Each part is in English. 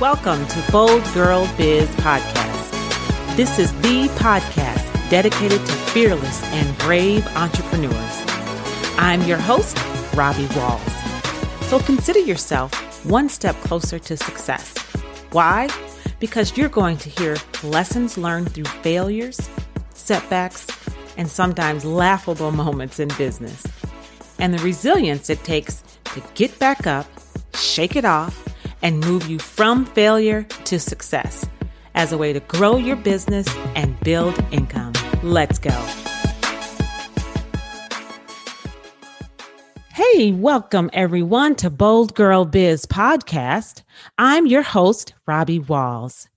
Welcome to Bold Girl Biz Podcast. This is the podcast dedicated to fearless and brave entrepreneurs. I'm your host, Robbie Walls. So consider yourself one step closer to success. Why? Because you're going to hear lessons learned through failures, setbacks, and sometimes laughable moments in business, and the resilience it takes to get back up, shake it off, and move you from failure to success as a way to grow your business and build income. Let's go. Hey, welcome everyone to Bold Girl Biz podcast. I'm your host, Robbie Walls.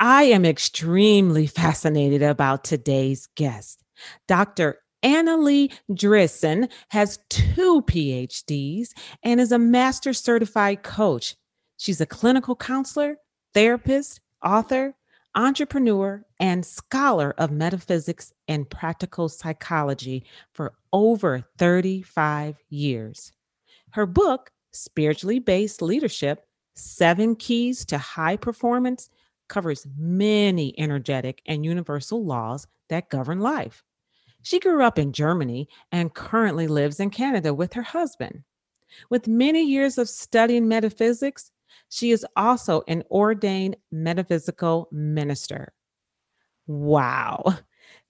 I am extremely fascinated about today's guest. Dr. Annalie Drissen has two PhDs and is a master certified coach. She's a clinical counselor, therapist, author, entrepreneur, and scholar of metaphysics and practical psychology for over 35 years. Her book, Spiritually Based Leadership Seven Keys to High Performance, covers many energetic and universal laws that govern life. She grew up in Germany and currently lives in Canada with her husband. With many years of studying metaphysics, she is also an ordained metaphysical minister. Wow.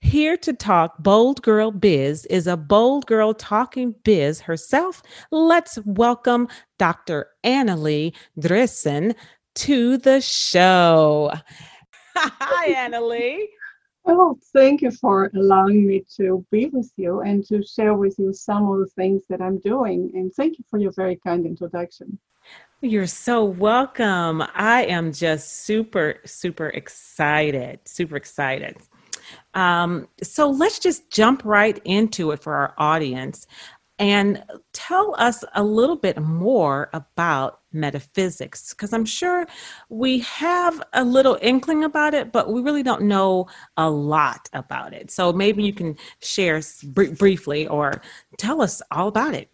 Here to talk Bold Girl Biz is a bold girl talking biz herself. Let's welcome Dr. Annalie Drissen to the show. Hi, Annalie. Well, thank you for allowing me to be with you and to share with you some of the things that I'm doing. And thank you for your very kind introduction. You're so welcome. I am just super, super excited. Super excited. Um, so let's just jump right into it for our audience and tell us a little bit more about metaphysics because I'm sure we have a little inkling about it, but we really don't know a lot about it. So maybe you can share br- briefly or tell us all about it.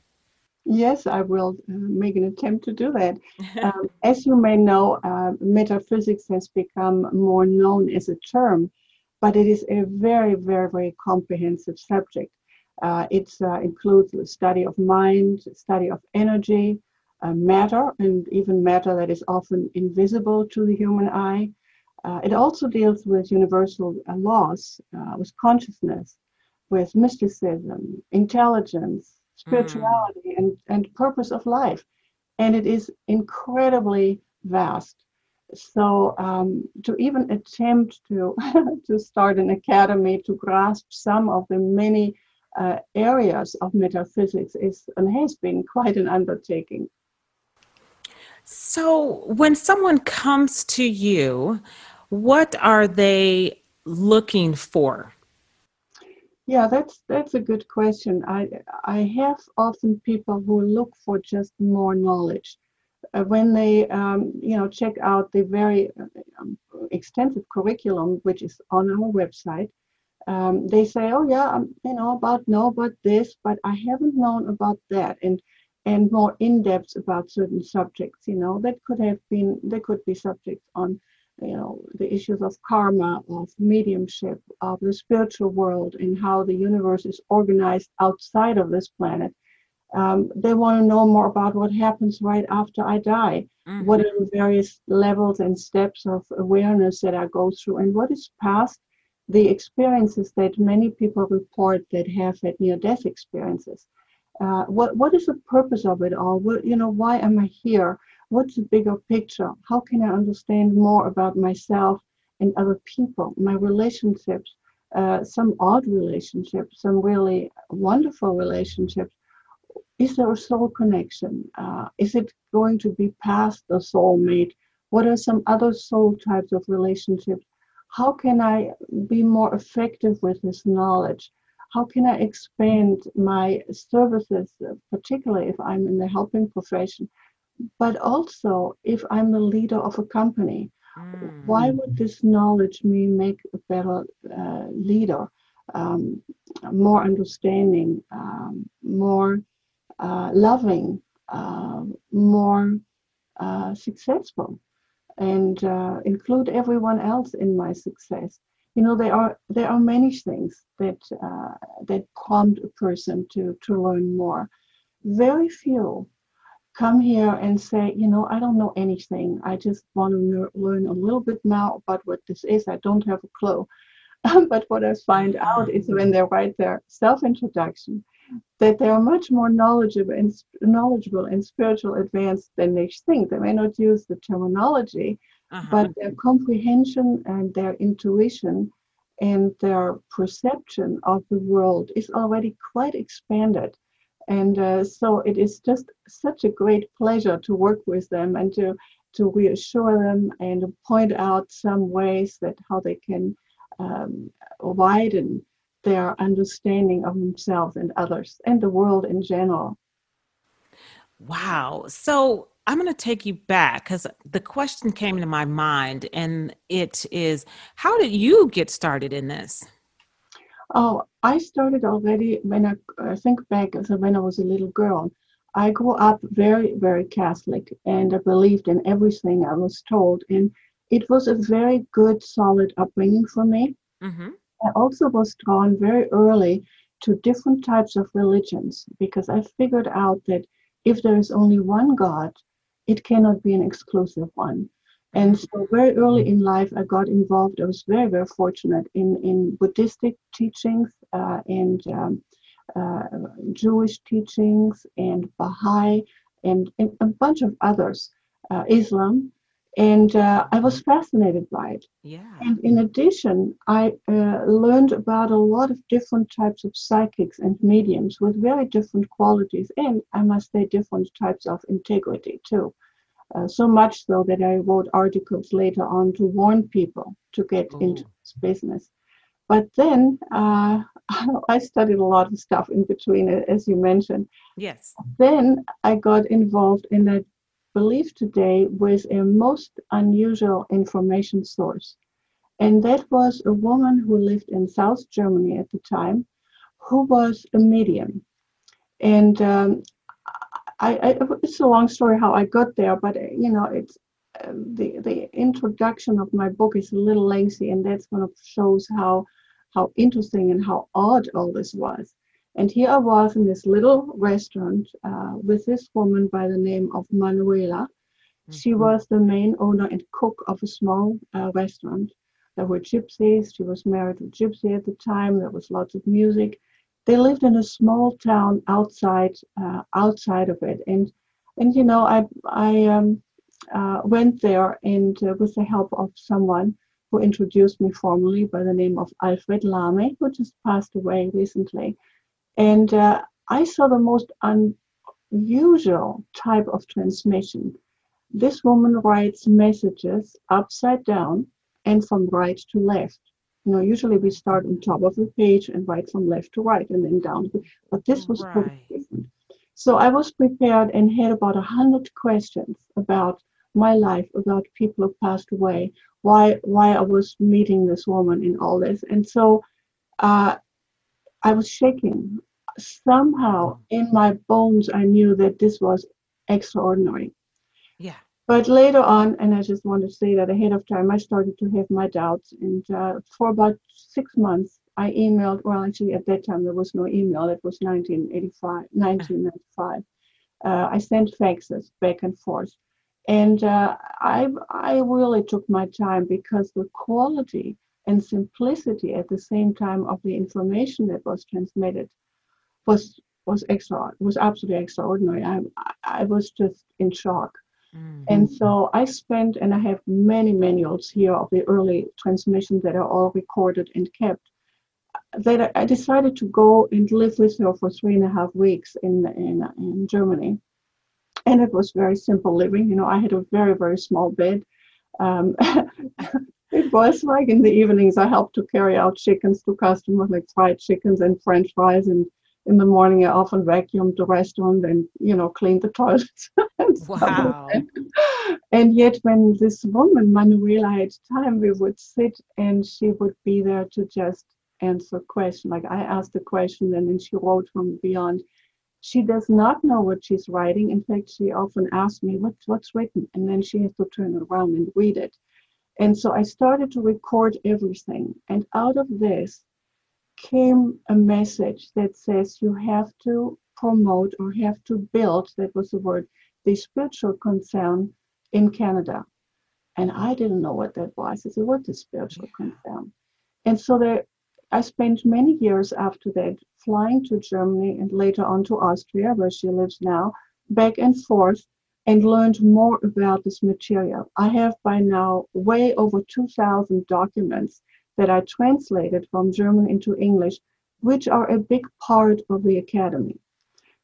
Yes, I will uh, make an attempt to do that. Um, as you may know, uh, metaphysics has become more known as a term, but it is a very, very, very comprehensive subject. Uh, it uh, includes the study of mind, study of energy, uh, matter, and even matter that is often invisible to the human eye. Uh, it also deals with universal laws, with consciousness, with mysticism, intelligence, spirituality mm. and, and purpose of life. And it is incredibly vast. So um, to even attempt to to start an academy to grasp some of the many uh, areas of metaphysics is and has been quite an undertaking. So when someone comes to you, what are they looking for? Yeah, that's that's a good question. I I have often people who look for just more knowledge. Uh, when they um, you know check out the very um, extensive curriculum which is on our website, um, they say, "Oh yeah, I'm, you know about know about this, but I haven't known about that." And and more in depth about certain subjects. You know that could have been there could be subjects on you know the issues of karma of mediumship of the spiritual world and how the universe is organized outside of this planet um, they want to know more about what happens right after i die. Mm-hmm. what are the various levels and steps of awareness that i go through and what is past? The experiences that many people report that have had near death experiences. Uh, what what is the purpose of it all? What you know why am i here what's the bigger picture? How can I understand more about myself and other people, my relationships, uh, some odd relationships, some really wonderful relationships? Is there a soul connection? Uh, is it going to be past the soulmate? What are some other soul types of relationships? How can I be more effective with this knowledge? How can I expand my services, particularly if I'm in the helping profession? But also if I'm the leader of a company, mm. why would this knowledge me make a better uh, leader, um, more understanding, um, more uh, loving, uh, more uh, successful? and uh, include everyone else in my success. You know, there are there are many things that uh, that prompt a person to to learn more. Very few come here and say, you know, I don't know anything. I just want to learn a little bit now about what this is. I don't have a clue. but what I find out is when they write their self-introduction, that they are much more knowledgeable and knowledgeable and spiritual advanced than they think. They may not use the terminology, uh-huh. but their comprehension and their intuition and their perception of the world is already quite expanded. And uh, so it is just such a great pleasure to work with them and to to reassure them and point out some ways that how they can um, widen their understanding of themselves and others and the world in general. Wow. So I'm going to take you back because the question came to my mind, and it is how did you get started in this? Oh, I started already when I, I think back as when I was a little girl. I grew up very, very Catholic and I believed in everything I was told. And it was a very good, solid upbringing for me. Mm-hmm. I also was drawn very early to different types of religions because I figured out that if there is only one God, it cannot be an exclusive one. And so very early in life, I got involved. I was very, very fortunate in, in Buddhistic teachings uh, and um, uh, Jewish teachings and Baha'i and, and, a bunch of others, uh, Islam and uh, I was fascinated by it. Yeah. And in addition, I uh, learned about a lot of different types of psychics and mediums with very different qualities, and I must say, different types of integrity too. Uh, so much so that I wrote articles later on to warn people to get Ooh. into this business. But then uh, I studied a lot of stuff in between, as you mentioned. Yes. Then I got involved in that believed today with a most unusual information source. And that was a woman who lived in South Germany at the time, who was a medium. And um, I, I, it's a long story how I got there, but you know, it's uh, the the introduction of my book is a little lengthy, and that's one of shows how how interesting and how odd all this was. And here I was in this little restaurant uh, with this woman by the name of Manuela. Mm-hmm. She was the main owner and cook of a small uh, restaurant. There were gypsies. She was married to a gypsy at the time. There was lots of music. They lived in a small town outside uh, outside of it, and and you know I I um, uh, went there and uh, with the help of someone who introduced me formally by the name of Alfred Lame, who just passed away recently. And uh, I saw the most unusual type of transmission. This woman writes messages upside down and from right to left. You know, usually we start on top of the page and write from left to right and then down. But this was right. totally different. So I was prepared and had about a hundred questions about my life, about people who passed away, why why I was meeting this woman and all this. And so uh, I was shaking. Somehow in my bones, I knew that this was extraordinary. But later on, and I just want to say that ahead of time, I started to have my doubts. And uh, for about six months, I emailed, well, actually, at that time, there was no email. It was 1985, 1995. Uh, I sent faxes back and forth. And uh, I, I really took my time because the quality and simplicity at the same time of the information that was transmitted was was extra was absolutely extraordinary. I I was just in shock. Mm-hmm. And so I spent, and I have many manuals here of the early transmissions that are all recorded and kept. That I decided to go and live with her for three and a half weeks in in, in Germany, and it was very simple living. You know, I had a very very small bed. Um, it was like in the evenings I helped to carry out chickens to customers, like fried chickens and French fries. And in the morning I often vacuumed the restaurant and you know cleaned the toilets. and wow. and yet when this woman Manuela had time, we would sit and she would be there to just answer questions. Like I asked a question and then she wrote from beyond. She does not know what she's writing. In fact, she often asks me, what's, what's written? And then she has to turn around and read it. And so I started to record everything. And out of this came a message that says you have to promote or have to build, that was the word, the spiritual concern in Canada. And I didn't know what that was. I said, what is spiritual concern? And so there, I spent many years after that flying to Germany and later on to Austria, where she lives now, back and forth, and learned more about this material. I have by now way over 2,000 documents that I translated from German into English, which are a big part of the academy.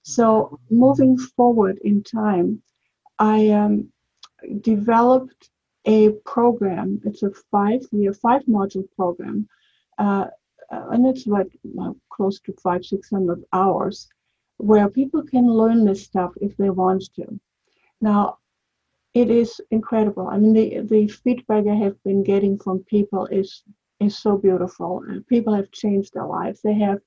So, moving forward in time, I um, developed a program. It's a five year, five module program uh, uh, and it's like close to five, six hundred hours, where people can learn this stuff if they want to. Now, it is incredible. I mean, the the feedback I have been getting from people is is so beautiful. And People have changed their lives. They have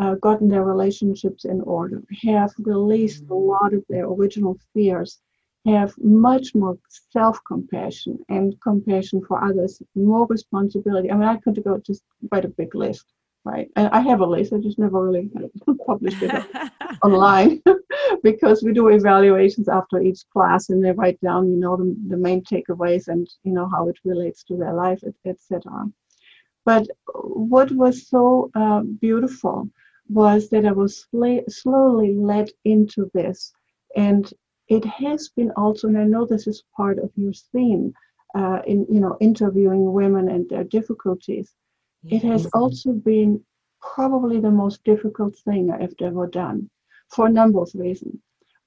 uh, gotten their relationships in order, have released a lot of their original fears, have much more self-compassion and compassion for others, more responsibility. I mean, I could go just quite a big list, right? And I have a list. I just never really published it online because we do evaluations after each class, and they write down, you know, the, the main takeaways and you know how it relates to their life, etc. But what was so uh, beautiful was that I was sl- slowly led into this and it has been also, and I know this is part of your theme uh, in you know interviewing women and their difficulties. Yes. It has also been probably the most difficult thing I've ever done for a number of reasons.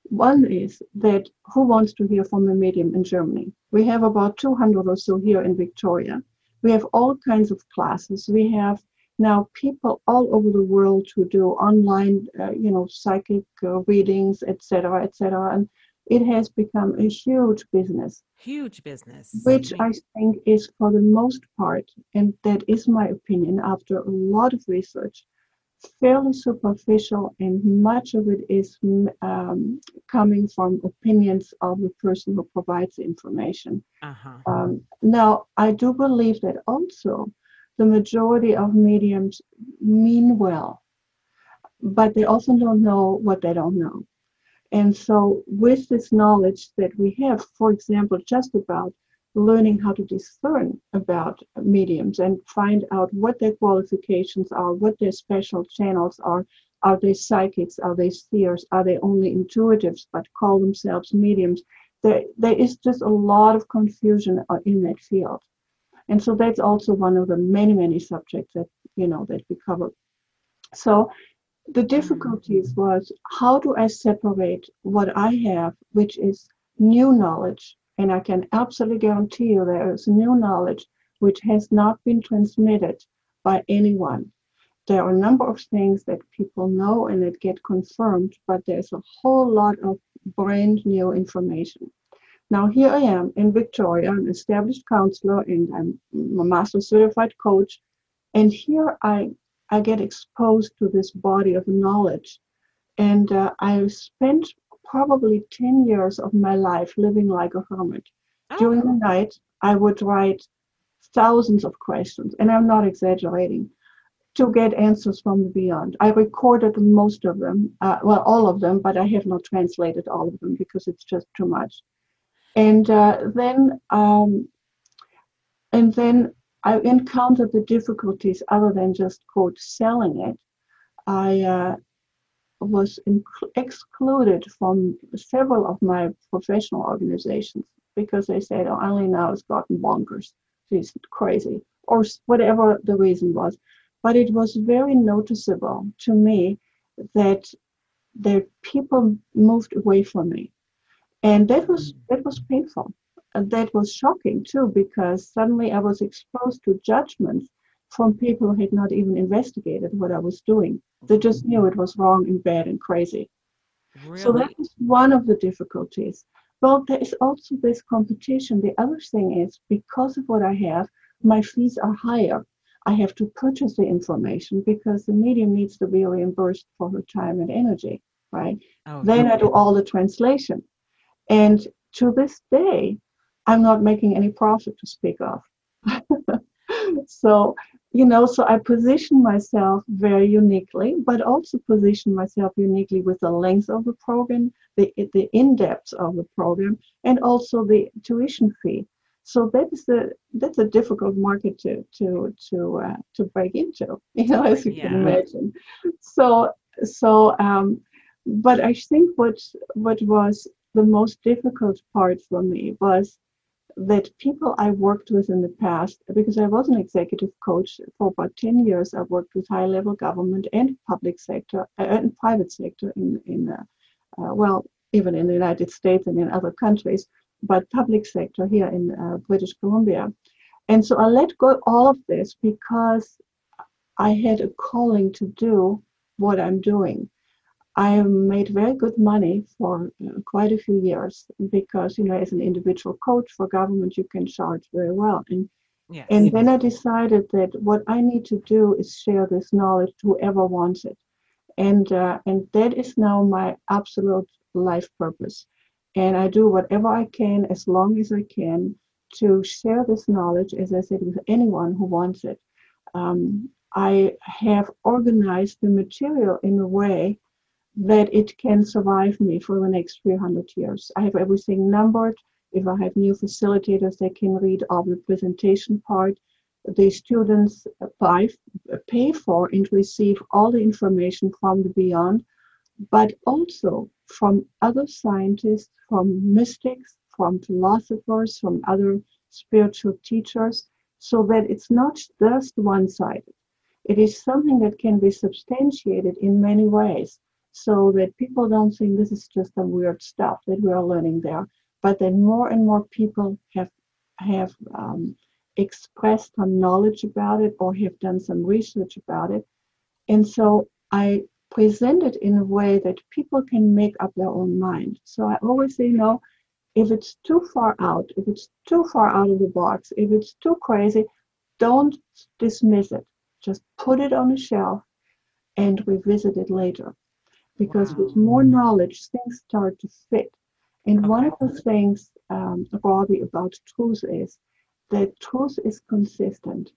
One is that who wants to hear from a medium in Germany? We have about 200 or so here in Victoria. We have all kinds of classes. We have now people all over the world who do online, uh, you know, psychic uh, readings, etc., etc. And it has become a huge business. Huge business. Which I think is, for the most part, and that is my opinion after a lot of research, fairly superficial, and much of it is um, coming from opinions of the person who provides the information. Uh-huh. Um, now, I do believe that also the majority of mediums mean well, but they often don't know what they don't know. And so, with this knowledge that we have, for example, just about learning how to discern about mediums and find out what their qualifications are, what their special channels are. Are they psychics? Are they seers? Are they only intuitives but call themselves mediums? There, there is just a lot of confusion uh, in that field. And so that's also one of the many, many subjects that, you know, that we cover. So the difficulties was how do I separate what I have, which is new knowledge, and I can absolutely guarantee you there is new knowledge which has not been transmitted by anyone. There are a number of things that people know and that get confirmed, but there's a whole lot of brand new information. Now, here I am in Victoria, an established counselor, and I'm a master certified coach. And here I I get exposed to this body of knowledge. And uh, I spent probably 10 years of my life living like a hermit. Oh. During the night, I would write thousands of questions, and I'm not exaggerating, to get answers from the beyond. I recorded most of them, uh, well, all of them, but I have not translated all of them because it's just too much. And uh, then, um, and then I encountered the difficulties other than just quote selling it. I uh, was excluded from several of my professional organizations because they said, "Oh, Eileen now has gotten bonkers. She's crazy," or whatever the reason was. But it was very noticeable to me that that people moved away from me, and that was mm. that was painful And that was shocking too, because suddenly I was exposed to judgments from people who had not even investigated what I was doing. They just knew mm-hmm. it was wrong and bad and crazy. Really? So that is one of the difficulties. Well, there is also this competition. The other thing is because of what I have, my fees are higher. I have to purchase the information because the medium needs to be reimbursed for her time and energy. right? Oh, then I do all the translation. And to this day, I'm not making any profit to speak of. so, you know, so I position myself very uniquely, but also position myself uniquely with the length of the program, the, the in depth of the program, and also the tuition fee. So that is the that's a difficult market to to to uh, to break into, you know, as you yeah. can imagine. So so um, but I think what what was the most difficult part for me was that people I worked with in the past, because I was an executive coach for about 10 years, I worked with high level government and public sector uh, and private sector in, in uh, uh, well, even in the United States and in other countries, but public sector here in uh, British Columbia. And so I let go all of this because I had a calling to do what I'm doing. I made very good money for uh, quite a few years because, you know, as an individual coach for government, you can charge very well. And, yes. and then I decided that what I need to do is share this knowledge to whoever wants it. And, uh, and that is now my absolute life purpose. And I do whatever I can as long as I can to share this knowledge, as I said, with anyone who wants it. Um, I have organized the material in a way that it can survive me for the next 300 years. I have everything numbered. If I have new facilitators, they can read all the presentation part. The students buy, pay for and receive all the information from the beyond, but also from other scientists, from mystics, from philosophers, from other spiritual teachers, so that it's not just one sided. It is something that can be substantiated in many ways so that people don't think this is just some weird stuff that we are learning there, but that more and more people have have um, expressed some knowledge about it or have done some research about it. And so I present it in a way that people can make up their own mind. So I always say, you no, if it's too far out, if it's too far out of the box, if it's too crazy, don't dismiss it. Just put it on a shelf and revisit it later because wow. with more knowledge, things start to fit. And okay. one of the things, um, Robbie, about truth is that truth is consistent.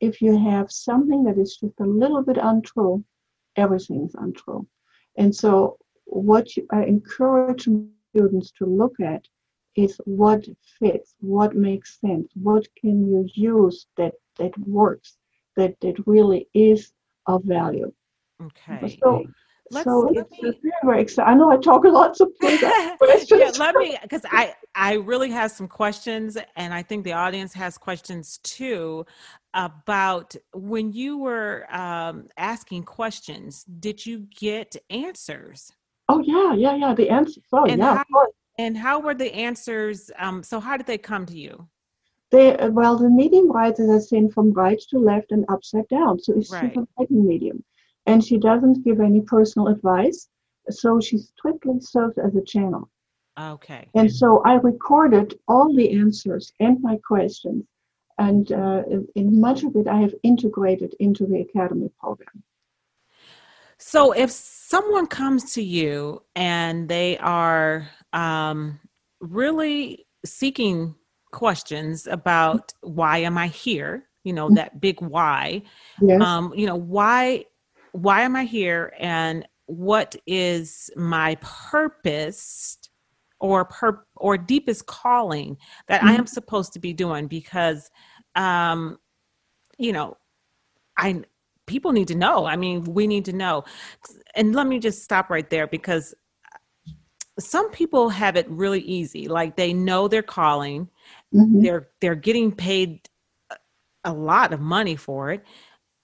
If you have something that is just a little bit untrue, everything is untrue. And so, what you, I encourage students to look at is what fits, what makes sense, what can you use that that works, that that really is of value. Okay. So Let's, so let me, very exciting. I know I talk a lot, so questions. yeah, let me because I I really have some questions, and I think the audience has questions too about when you were um, asking questions. Did you get answers? Oh yeah, yeah, yeah. The answers. Oh and yeah. How, and how were the answers? Um, so how did they come to you? They well, the medium writes as I said from right to left and upside down. So it's right. writing medium and she doesn't give any personal advice. So she strictly serves as a channel. Okay. And so I recorded all the answers and my questions, and uh, in much of it I have integrated into the academy program. So if someone comes to you and they are um, really seeking questions about why am I here, you know, that big why, yes. um, you know, why why am I here and what is my purpose or per or deepest calling that mm-hmm. I am supposed to be doing because um you know I people need to know. I mean, we need to know. And let me just stop right there because some people have it really easy. Like they know they're calling. Mm-hmm. They're they're getting paid a lot of money for it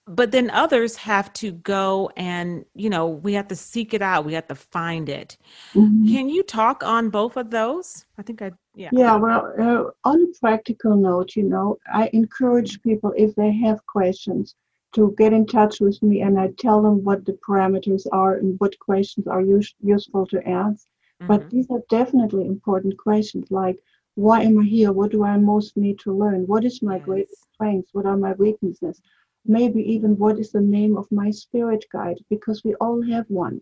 but then others have to go and you know we have to seek it out we have to find it. Mm-hmm. can you talk on both of those? I think i yeah. Yeah well uh, on a practical note you know i encourage people if they have questions to get in touch with me and i tell them what the parameters are and what questions are use, useful to ask. Mm-hmm. but these are definitely important questions like why am i here? What do i most need to learn? What is my yes. greatest strengths? What are my weaknesses maybe even what is the name of my spirit guide because we all have one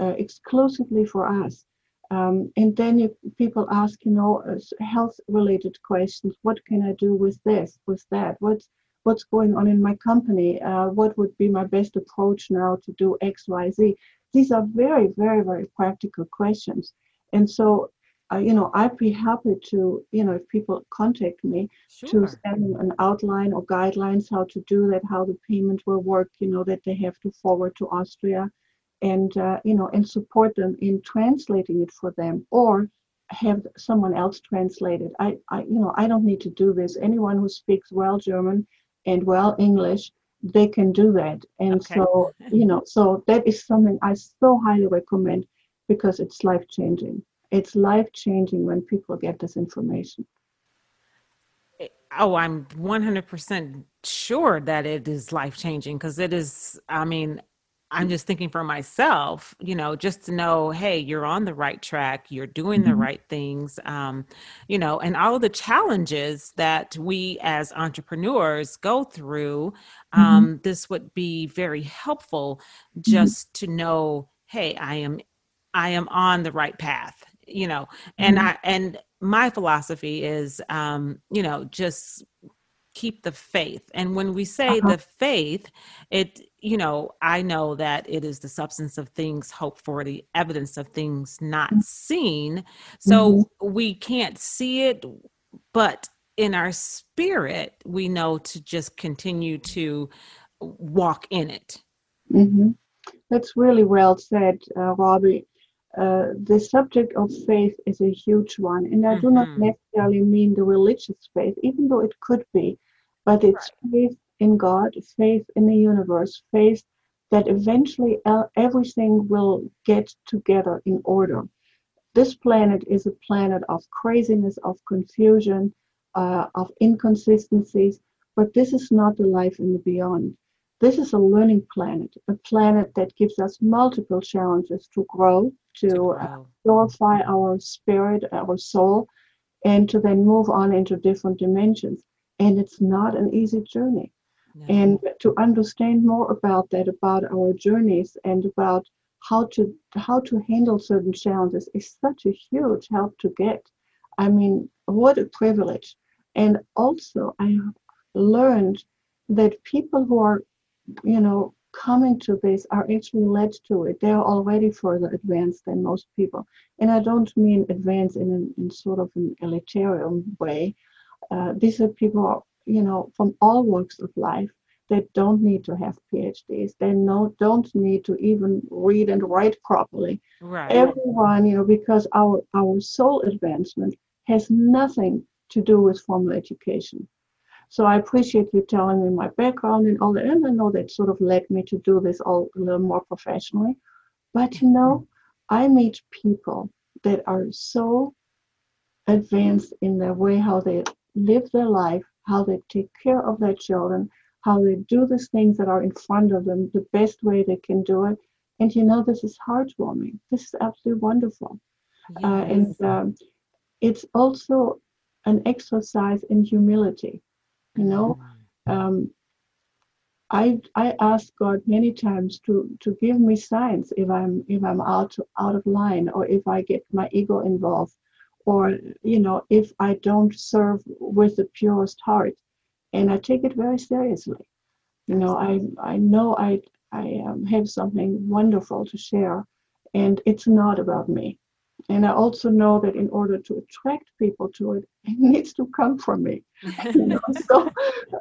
uh, exclusively for us. Um, and then you, people ask, you know, uh, health-related questions. What can I do with this, with that? What's what's going on in my company? Uh, what would be my best approach now to do X, Y, Z? These are very, very, very practical questions. And so uh, you know, I'd be happy to, you know, if people contact me sure. to send them an outline or guidelines how to do that, how the payment will work, you know, that they have to forward to Austria, and uh, you know, and support them in translating it for them, or have someone else translate it. I, I, you know, I don't need to do this. Anyone who speaks well German and well English, they can do that. And okay. so, you know, so that is something I so highly recommend because it's life changing it's life changing when people get this information. Oh, I'm 100% sure that it is life changing because it is, I mean, I'm just thinking for myself, you know, just to know, hey, you're on the right track, you're doing the mm-hmm. right things, um, you know, and all of the challenges that we as entrepreneurs go through. Mm-hmm. Um, mm-hmm. This would be very helpful mm-hmm. just mm-hmm. to know, hey, I am, I am on the right path you know and mm-hmm. i and my philosophy is um you know just keep the faith and when we say uh-huh. the faith it you know i know that it is the substance of things hoped for the evidence of things not mm-hmm. seen so mm-hmm. we can't see it but in our spirit we know to just continue to walk in it mm-hmm. that's really well said uh, robbie uh, the subject of faith is a huge one. And I mm-hmm. do not mm-hmm. necessarily mean the religious faith, even though it could be, but it's right. faith in God, faith in the universe, faith that eventually everything will get together in order. This planet is a planet of craziness, of confusion, uh, of inconsistencies, but this is not the life in the beyond. This is a learning planet, a planet that gives us multiple challenges to grow, to uh, purify our spirit, our soul, and to then move on into different dimensions. And it's not an easy journey. No. And to understand more about that, about our journeys, and about how to how to handle certain challenges is such a huge help to get. I mean, what a privilege! And also, I learned that people who are, you know, coming to this are actually led to it. They're already further advanced than most people. And I don't mean advanced in, an, in sort of an elitarian way. Uh, these are people, you know, from all walks of life that don't need to have PhDs. They no, don't need to even read and write properly. Right. Everyone, you know, because our, our soul advancement has nothing to do with formal education. So I appreciate you telling me my background and all that. And I know that sort of led me to do this all a little more professionally. But you know, I meet people that are so advanced in their way how they live their life, how they take care of their children, how they do the things that are in front of them the best way they can do it. And you know, this is heartwarming. This is absolutely wonderful. Yes. Uh, and um, it's also an exercise in humility you know? Um, I I ask God many times to to give me signs if I'm if I'm out out of line or if I get my ego involved or you know if I don't serve with the purest heart. And I take it very seriously. You know I I know I I um, have something wonderful to share and it's not about me and I also know that in order to attract people to it, it needs to come from me. You know? so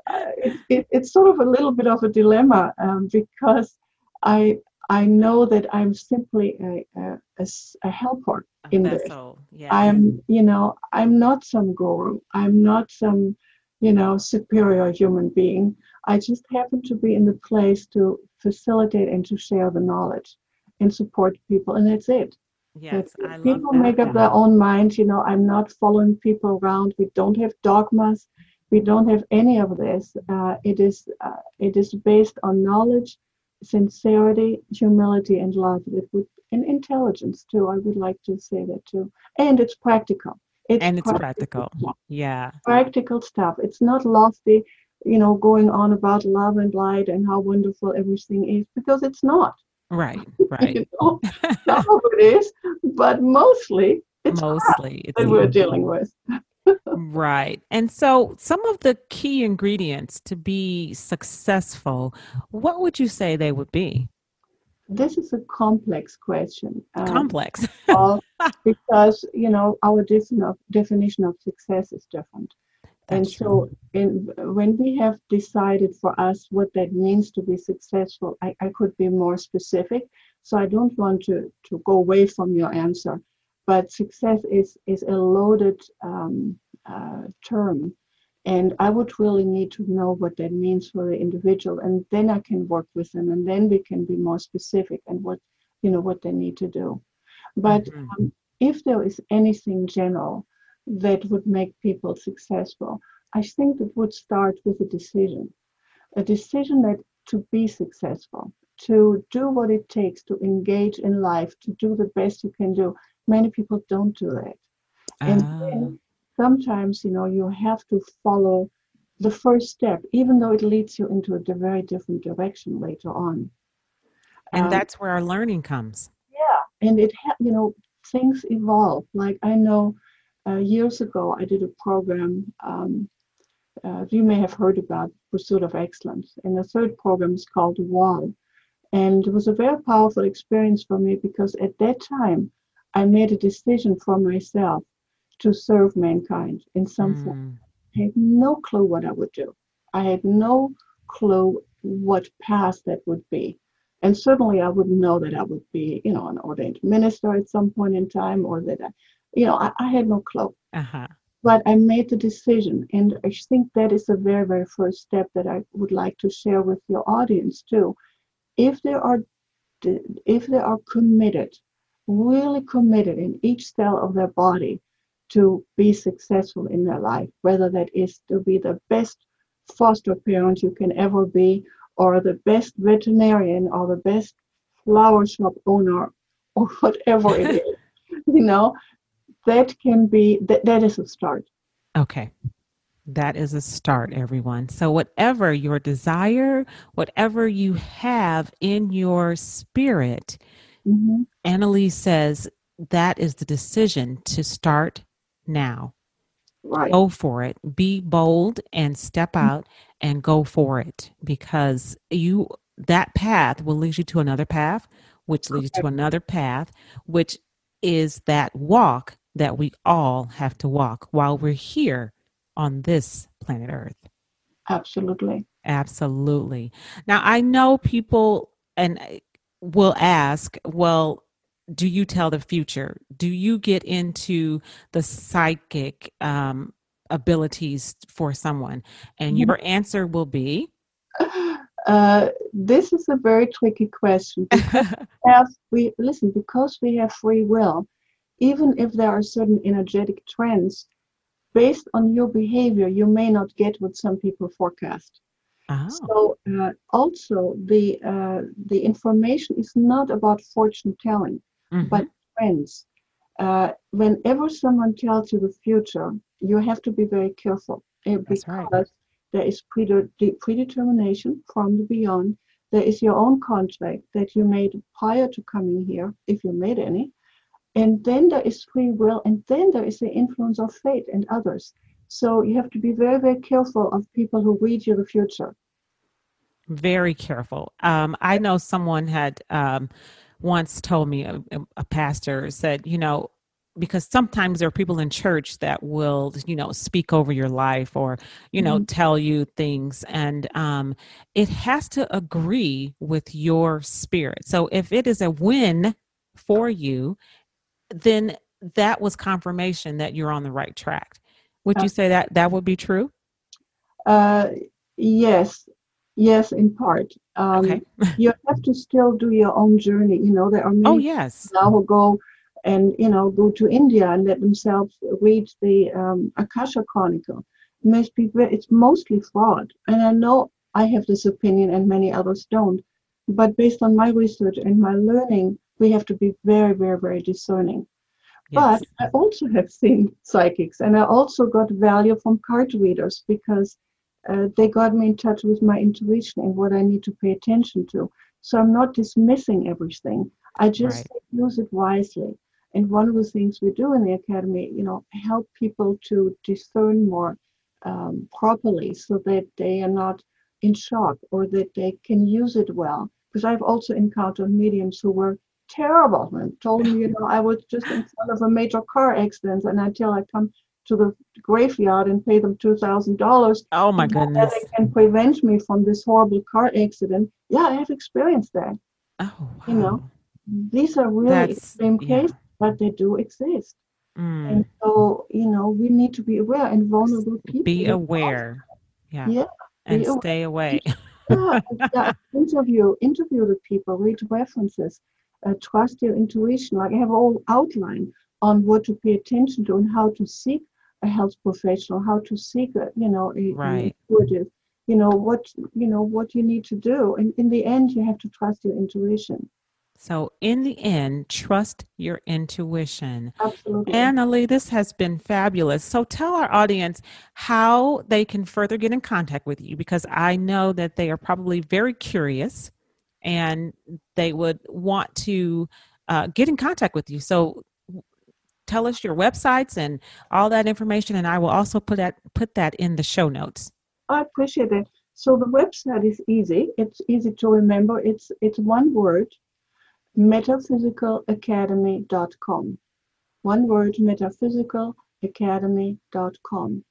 uh, it, it, it's sort of a little bit of a dilemma um, because I I know that I'm simply a, a, a, a helper a in vessel. this. Yeah. I'm you know I'm not some guru. I'm not some you know superior human being. I just happen to be in the place to facilitate and to share the knowledge and support people, and that's it. Yes, people make up their own minds. You know, I'm not following people around. We don't have dogmas. We don't have any of this. Uh, it is uh, it is based on knowledge, sincerity, humility, and love. It would and intelligence too. I would like to say that too. And it's practical. It's and it's practical. practical. Yeah. Practical stuff. It's not lofty, you know, going on about love and light and how wonderful everything is because it's not. Right, right. you know? Some of it is, but mostly it's mostly it's that we're dealing with. right. And so, some of the key ingredients to be successful, what would you say they would be? This is a complex question. Um, complex. because, you know, our definition of, definition of success is different. That's and so, in, when we have decided for us what that means to be successful, I, I could be more specific. So, I don't want to, to go away from your answer. But success is is a loaded um, uh, term. And i would really need to know what that means for the individual. And then i can work with them and then we can be more specific and what you know what they need to do. But mm-hmm. um, if there is anything general that would make people successful i think it would start with a decision a decision that to be successful to do what it takes to engage in life to do the best you can do many people don't do that. And ah. sometimes, you know, you have to follow the first step, even though it leads you into a very different direction later on. And um, that's where our learning comes. Yeah. And it, ha- you know, things evolve. Like I know uh, years ago, I did a program. Um, uh, you may have heard about Pursuit of Excellence. And the third program is called WAL. And it was a very powerful experience for me because at that time, I made a decision for myself to serve mankind in some mm. form. I had no clue what I would do. I had no clue what path that would be. And certainly I wouldn't know that I would be, you know, an ordained minister at some point in time or that I, you know, I, I had no clue. Uh-huh. But I made the decision. And I think that is the very, very first step that I would like to share with your audience too. If they are if they are committed really committed in each cell of their body to be successful in their life, whether that is to be the best foster parent you can ever be, or the best veterinarian, or the best flower shop owner, or whatever it is. You know, that can be that, that is a start. Okay. That is a start, everyone. So, whatever your desire, whatever you have in your spirit, Mm-hmm. Annalise says that is the decision to start now. Right. Go for it. Be bold and step mm-hmm. out and go for it because you that path will lead you to another path, which leads okay. to another path, which is that walk that we all have to walk while we're here on this planet Earth. Absolutely. Absolutely. Now I know people and will ask, well, do you tell the future? Do you get into the psychic um, abilities for someone? And mm-hmm. your answer will be? Uh, this is a very tricky question. have, we listen because we have free will. Even if there are certain energetic trends, based on your behavior, you may not get what some people forecast. Oh. So uh, also the uh, the information is not about fortune telling, mm-hmm. but trends. Uh, whenever someone tells you the future, you have to be very careful uh, because right. there is predetermination from the beyond. There is your own contract that you made prior to coming here, if you made any, and then there is free will, and then there is the influence of fate and others. So you have to be very, very careful of people who read you the future. Very careful. Um, I know someone had um, once told me, a, a pastor said, you know, because sometimes there are people in church that will you know speak over your life or you know mm-hmm. tell you things and um it has to agree with your spirit so if it is a win for you then that was confirmation that you're on the right track. Would you say that that would be true? Uh, yes, yes, in part. Um, okay. you have to still do your own journey. You know, there are many oh yes now who go and you know go to India and let themselves read the um, Akasha Chronicle. Most people, it's mostly fraud, and I know I have this opinion, and many others don't. But based on my research and my learning, we have to be very, very, very discerning. Yes. But I also have seen psychics, and I also got value from card readers because uh, they got me in touch with my intuition and what I need to pay attention to. So I'm not dismissing everything. I just right. use it wisely. And one of the things we do in the academy, you know, help people to discern more um, properly so that they are not in shock or that they can use it well. Because I've also encountered mediums who were terrible and told me, you know, I was just in front of a major car accident and until I come to the graveyard and pay them two thousand dollars. Oh my goodness! They can prevent me from this horrible car accident. Yeah, I have experienced that. Oh, wow. you know, these are really That's, extreme yeah. cases, but they do exist. Mm. And so, you know, we need to be aware and vulnerable people. Be aware. Yeah. Yeah. And stay away. yeah, yeah, interview, interview the people, read references, uh, trust your intuition. Like I have all outline on what to pay attention to and how to seek a health professional, how to seek a, you know, a, right. intuitive, you know, what, you know, what you need to do. And in the end, you have to trust your intuition. So, in the end, trust your intuition. Absolutely. Annalie, this has been fabulous. So, tell our audience how they can further get in contact with you because I know that they are probably very curious and they would want to uh, get in contact with you. So, tell us your websites and all that information, and I will also put that put that in the show notes. I appreciate it. So the website is easy. It's easy to remember. It's it's one word, metaphysicalacademy.com. One word, metaphysicalacademy.com.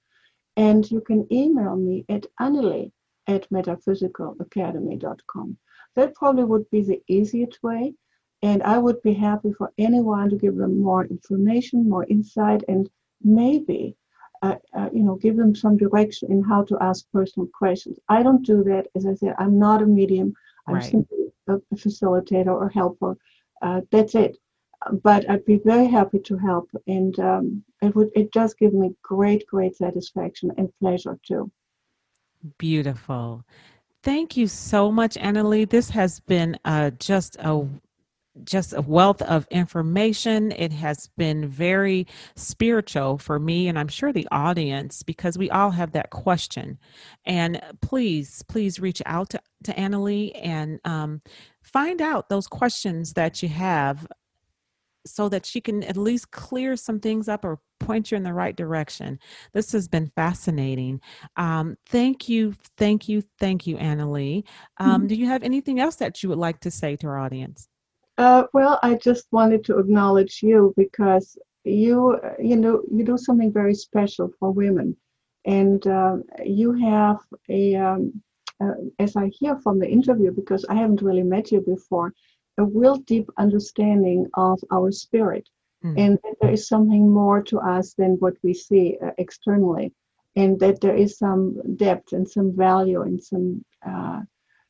And you can email me at annalie at metaphysicalacademy.com. That probably would be the easiest way. And I would be happy for anyone to give them more information, more insight, and maybe, uh, uh, you know, give them some direction in how to ask personal questions. I don't do that. As I said, I'm not a medium. I'm right. simply a, a, facilitator or helper. Uh, that's it. But I'd be very happy to help, and um, it would. It does give me great, great satisfaction and pleasure too. Beautiful. Thank you so much, Annalie. This has been uh, just a just a wealth of information. It has been very spiritual for me, and I'm sure the audience, because we all have that question. And please, please reach out to, to and um, find out those questions that you have so that she can at least clear some things up or point you in the right direction. This has been fascinating. Um, thank you, thank you, thank you, Annalie. Um, mm-hmm. Do you have anything else that you would like to say to our audience? Uh, well, I just wanted to acknowledge you because you, you know, you do something very special for women, and uh, you have a, um, uh, as I hear from the interview, because I haven't really met you before, a real deep understanding of our spirit, mm. and that there is something more to us than what we see uh, externally, and that there is some depth and some value and some uh,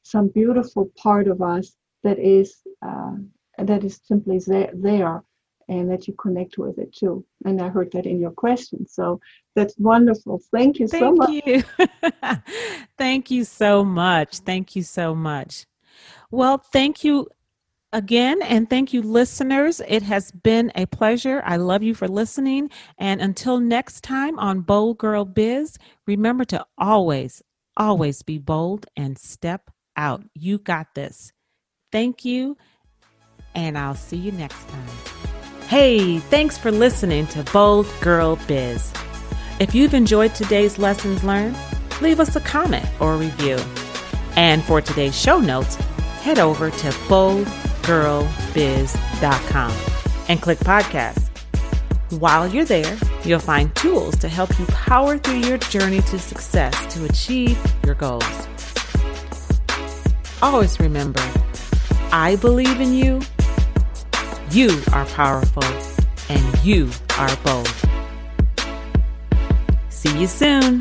some beautiful part of us that is uh, that is simply there, there and that you connect with it too. And I heard that in your question. So that's wonderful. Thank you Thank so much. You. thank you so much. Thank you so much. Well, thank you again. And thank you, listeners. It has been a pleasure. I love you for listening. And until next time on Bold Girl Biz, remember to always, always be bold and step out. You got this. Thank you and I'll see you next time. Hey, thanks for listening to Bold Girl Biz. If you've enjoyed today's lessons learned, leave us a comment or a review. And for today's show notes, head over to boldgirlbiz.com and click podcast. While you're there, you'll find tools to help you power through your journey to success to achieve your goals. Always remember, I believe in you you are powerful and you are bold. See you soon.